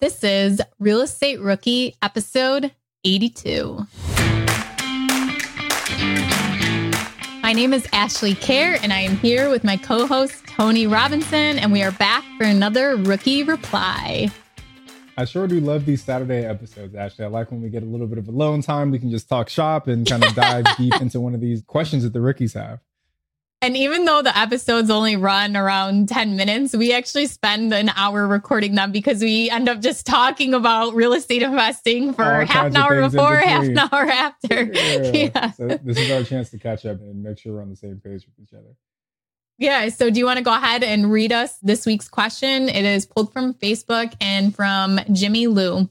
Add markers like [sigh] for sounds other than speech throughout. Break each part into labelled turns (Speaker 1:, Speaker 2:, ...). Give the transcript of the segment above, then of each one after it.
Speaker 1: This is Real Estate Rookie, episode 82. My name is Ashley Kehr, and I am here with my co host, Tony Robinson, and we are back for another Rookie Reply.
Speaker 2: I sure do love these Saturday episodes, Ashley. I like when we get a little bit of alone time. We can just talk shop and kind of dive [laughs] deep into one of these questions that the rookies have.
Speaker 1: And even though the episodes only run around 10 minutes, we actually spend an hour recording them because we end up just talking about real estate investing for
Speaker 2: All
Speaker 1: half an hour before, half an hour after.
Speaker 2: Yeah. [laughs]
Speaker 1: Yeah.
Speaker 2: So this is our chance to catch up and make sure we're on the same page with each other.
Speaker 1: Yeah. So, do you want to go ahead and read us this week's question? It is pulled from Facebook and from Jimmy Lou.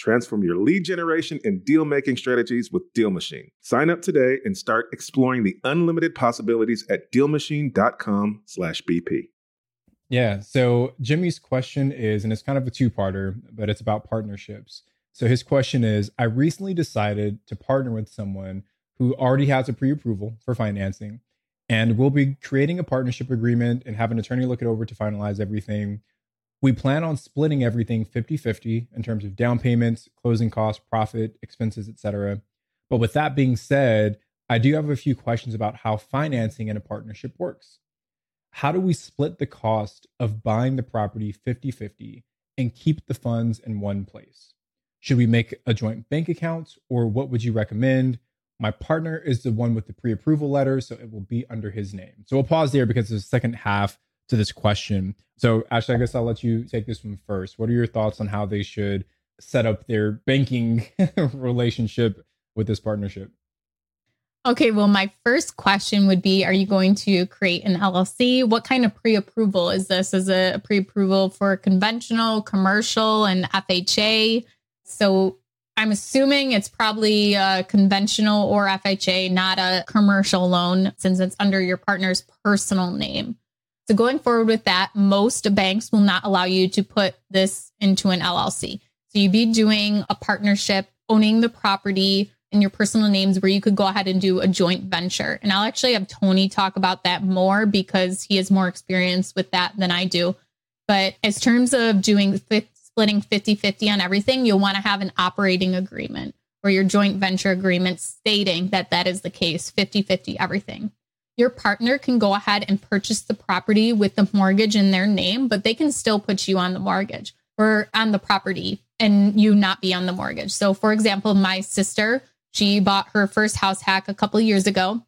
Speaker 3: Transform your lead generation and deal making strategies with Deal Machine. Sign up today and start exploring the unlimited possibilities at dealmachine.com/bp.
Speaker 2: Yeah. So Jimmy's question is, and it's kind of a two parter, but it's about partnerships. So his question is I recently decided to partner with someone who already has a pre approval for financing, and we'll be creating a partnership agreement and have an attorney look it over to finalize everything. We plan on splitting everything 50 50 in terms of down payments, closing costs, profit, expenses, etc. But with that being said, I do have a few questions about how financing in a partnership works. How do we split the cost of buying the property 50 50 and keep the funds in one place? Should we make a joint bank account or what would you recommend? My partner is the one with the pre approval letter, so it will be under his name. So we'll pause there because there's a second half to this question. So, Ashley, I guess I'll let you take this one first. What are your thoughts on how they should set up their banking [laughs] relationship with this partnership?
Speaker 1: Okay, well, my first question would be Are you going to create an LLC? What kind of pre approval is this? Is it a pre approval for conventional, commercial, and FHA? So I'm assuming it's probably a conventional or FHA, not a commercial loan, since it's under your partner's personal name. So going forward with that, most banks will not allow you to put this into an LLC. So you'd be doing a partnership, owning the property in your personal names where you could go ahead and do a joint venture. And I'll actually have Tony talk about that more because he has more experience with that than I do. But as terms of doing splitting 50 50 on everything, you'll want to have an operating agreement or your joint venture agreement stating that that is the case 50 50 everything. Your partner can go ahead and purchase the property with the mortgage in their name, but they can still put you on the mortgage or on the property and you not be on the mortgage. So, for example, my sister she bought her first house hack a couple years ago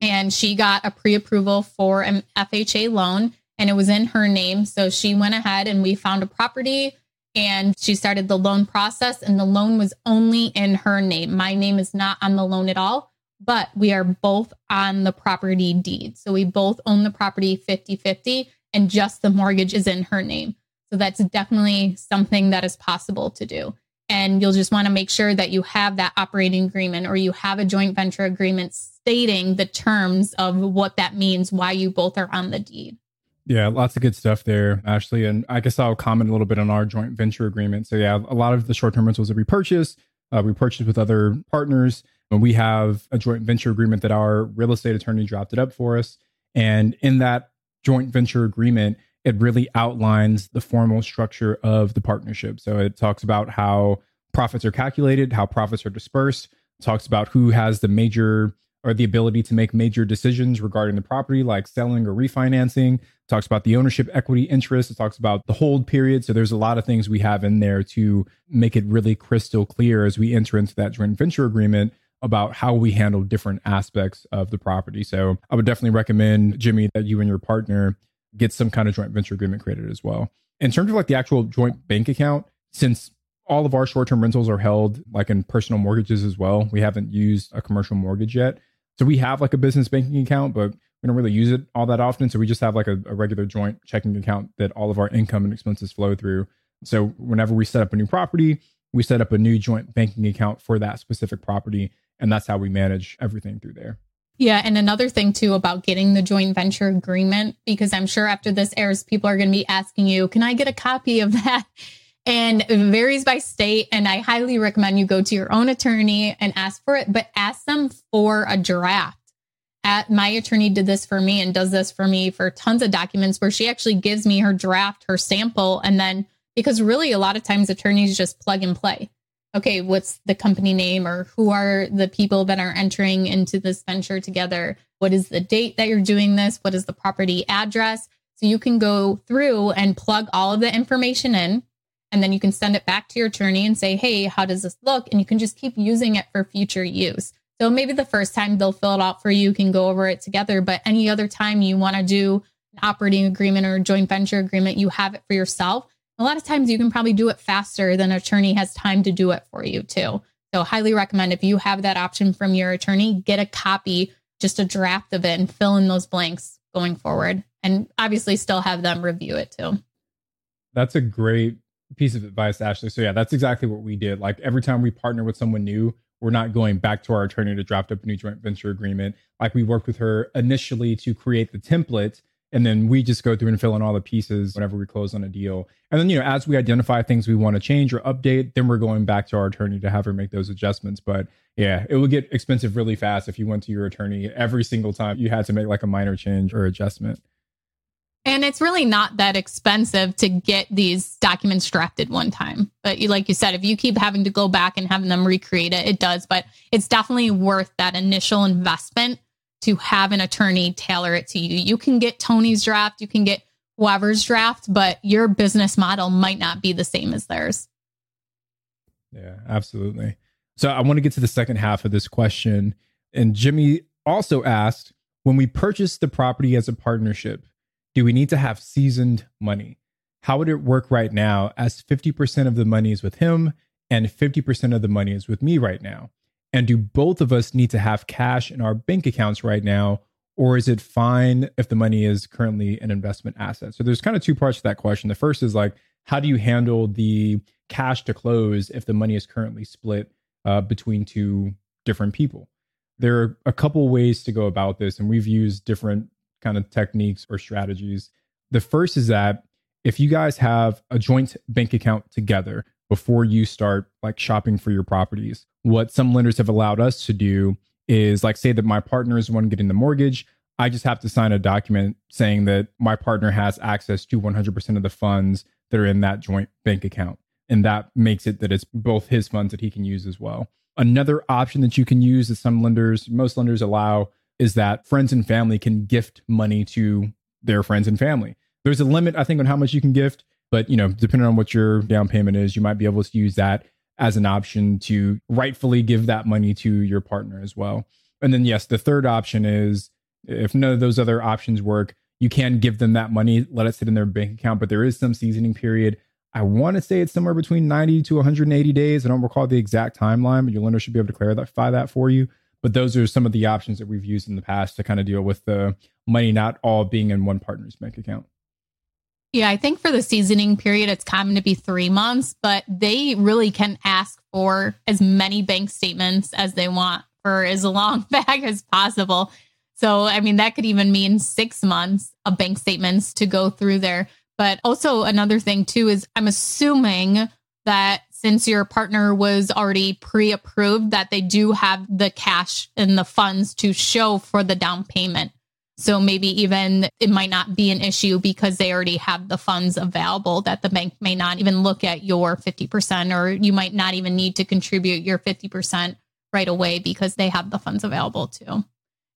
Speaker 1: and she got a pre approval for an FHA loan and it was in her name. So she went ahead and we found a property and she started the loan process and the loan was only in her name. My name is not on the loan at all, but we are both on the property deed. So we both own the property 50 50 and just the mortgage is in her name. So that's definitely something that is possible to do. And you'll just want to make sure that you have that operating agreement or you have a joint venture agreement stating the terms of what that means, why you both are on the deed.
Speaker 2: Yeah, lots of good stuff there, Ashley. And I guess I'll comment a little bit on our joint venture agreement. So, yeah, a lot of the short term rentals that we purchase, uh, we purchase with other partners. And we have a joint venture agreement that our real estate attorney drafted up for us. And in that joint venture agreement, it really outlines the formal structure of the partnership. So it talks about how profits are calculated, how profits are dispersed, talks about who has the major or the ability to make major decisions regarding the property, like selling or refinancing. Talks about the ownership equity interest. It talks about the hold period. So there's a lot of things we have in there to make it really crystal clear as we enter into that joint venture agreement about how we handle different aspects of the property. So I would definitely recommend, Jimmy, that you and your partner get some kind of joint venture agreement created as well. In terms of like the actual joint bank account, since all of our short-term rentals are held like in personal mortgages as well, we haven't used a commercial mortgage yet. So we have like a business banking account, but we don't really use it all that often. So we just have like a, a regular joint checking account that all of our income and expenses flow through. So whenever we set up a new property, we set up a new joint banking account for that specific property. And that's how we manage everything through there.
Speaker 1: Yeah. And another thing too about getting the joint venture agreement, because I'm sure after this airs, people are going to be asking you, can I get a copy of that? [laughs] And it varies by state. And I highly recommend you go to your own attorney and ask for it, but ask them for a draft. At, my attorney did this for me and does this for me for tons of documents where she actually gives me her draft, her sample. And then, because really a lot of times attorneys just plug and play okay, what's the company name or who are the people that are entering into this venture together? What is the date that you're doing this? What is the property address? So you can go through and plug all of the information in, and then you can send it back to your attorney and say, hey, how does this look? And you can just keep using it for future use. So maybe the first time they'll fill it out for you, you can go over it together. But any other time you want to do an operating agreement or joint venture agreement, you have it for yourself a lot of times you can probably do it faster than an attorney has time to do it for you too. So highly recommend if you have that option from your attorney, get a copy, just a draft of it and fill in those blanks going forward. And obviously still have them review it too.
Speaker 2: That's a great piece of advice, Ashley. So yeah, that's exactly what we did. Like every time we partner with someone new, we're not going back to our attorney to draft up a new joint venture agreement. Like we worked with her initially to create the template and then we just go through and fill in all the pieces whenever we close on a deal. And then, you know, as we identify things we want to change or update, then we're going back to our attorney to have her make those adjustments. But yeah, it would get expensive really fast if you went to your attorney every single time you had to make like a minor change or adjustment.
Speaker 1: And it's really not that expensive to get these documents drafted one time. But you, like you said, if you keep having to go back and having them recreate it, it does. But it's definitely worth that initial investment to have an attorney tailor it to you. You can get Tony's draft, you can get whoever's draft, but your business model might not be the same as theirs.
Speaker 2: Yeah, absolutely. So I want to get to the second half of this question. And Jimmy also asked when we purchase the property as a partnership, do we need to have seasoned money? How would it work right now as 50% of the money is with him and 50% of the money is with me right now? And do both of us need to have cash in our bank accounts right now? Or is it fine if the money is currently an investment asset? So there's kind of two parts to that question. The first is like, how do you handle the cash to close if the money is currently split uh, between two different people? There are a couple ways to go about this, and we've used different kind of techniques or strategies. The first is that if you guys have a joint bank account together before you start like shopping for your properties, what some lenders have allowed us to do is like say that my partner is the one getting the mortgage. I just have to sign a document saying that my partner has access to 100% of the funds that are in that joint bank account. And that makes it that it's both his funds that he can use as well. Another option that you can use that some lenders, most lenders allow, is that friends and family can gift money to their friends and family. There's a limit, I think, on how much you can gift, but you know, depending on what your down payment is, you might be able to use that as an option to rightfully give that money to your partner as well. And then, yes, the third option is if none of those other options work, you can give them that money, let it sit in their bank account, but there is some seasoning period. I want to say it's somewhere between 90 to 180 days. I don't recall the exact timeline, but your lender should be able to clarify that for you. But those are some of the options that we've used in the past to kind of deal with the money not all being in one partner's bank account.
Speaker 1: Yeah, I think for the seasoning period, it's common to be three months, but they really can ask for as many bank statements as they want for as long [laughs] back as possible. So, I mean, that could even mean six months of bank statements to go through there. But also, another thing, too, is I'm assuming that since your partner was already pre approved, that they do have the cash and the funds to show for the down payment. So maybe even it might not be an issue because they already have the funds available that the bank may not even look at your 50% or you might not even need to contribute your 50% right away because they have the funds available too.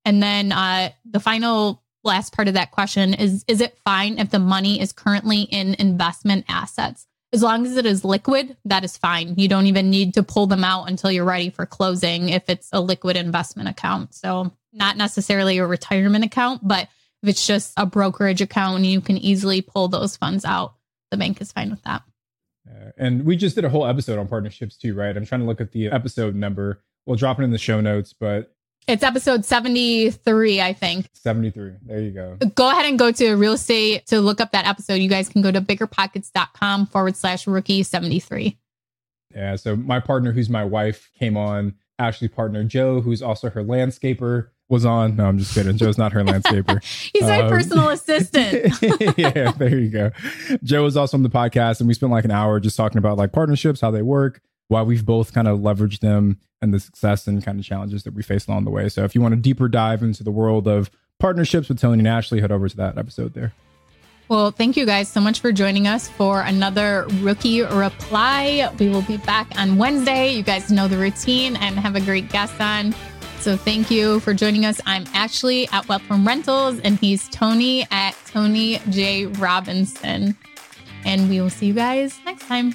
Speaker 1: And then uh, the final last part of that question is is it fine if the money is currently in investment assets? As long as it is liquid, that is fine. You don't even need to pull them out until you're ready for closing if it's a liquid investment account. So, not necessarily a retirement account, but if it's just a brokerage account and you can easily pull those funds out, the bank is fine with that.
Speaker 2: Uh, and we just did a whole episode on partnerships too, right? I'm trying to look at the episode number. We'll drop it in the show notes, but
Speaker 1: it's episode 73, I think.
Speaker 2: 73. There you go.
Speaker 1: Go ahead and go to real estate to look up that episode. You guys can go to biggerpockets.com forward slash rookie 73.
Speaker 2: Yeah. So my partner, who's my wife, came on. Ashley partner Joe, who's also her landscaper, was on. No, I'm just kidding. Joe's not her landscaper. [laughs]
Speaker 1: He's my um, personal [laughs] assistant. [laughs]
Speaker 2: yeah, there you go. Joe was also on the podcast, and we spent like an hour just talking about like partnerships, how they work, why we've both kind of leveraged them and the success and kind of challenges that we face along the way. So if you want a deeper dive into the world of partnerships with Tony and Ashley, head over to that episode there.
Speaker 1: Well, thank you guys so much for joining us for another rookie reply. We will be back on Wednesday. You guys know the routine and have a great guest on. So thank you for joining us. I'm Ashley at Wealth From Rentals, and he's Tony at Tony J. Robinson. And we will see you guys next time.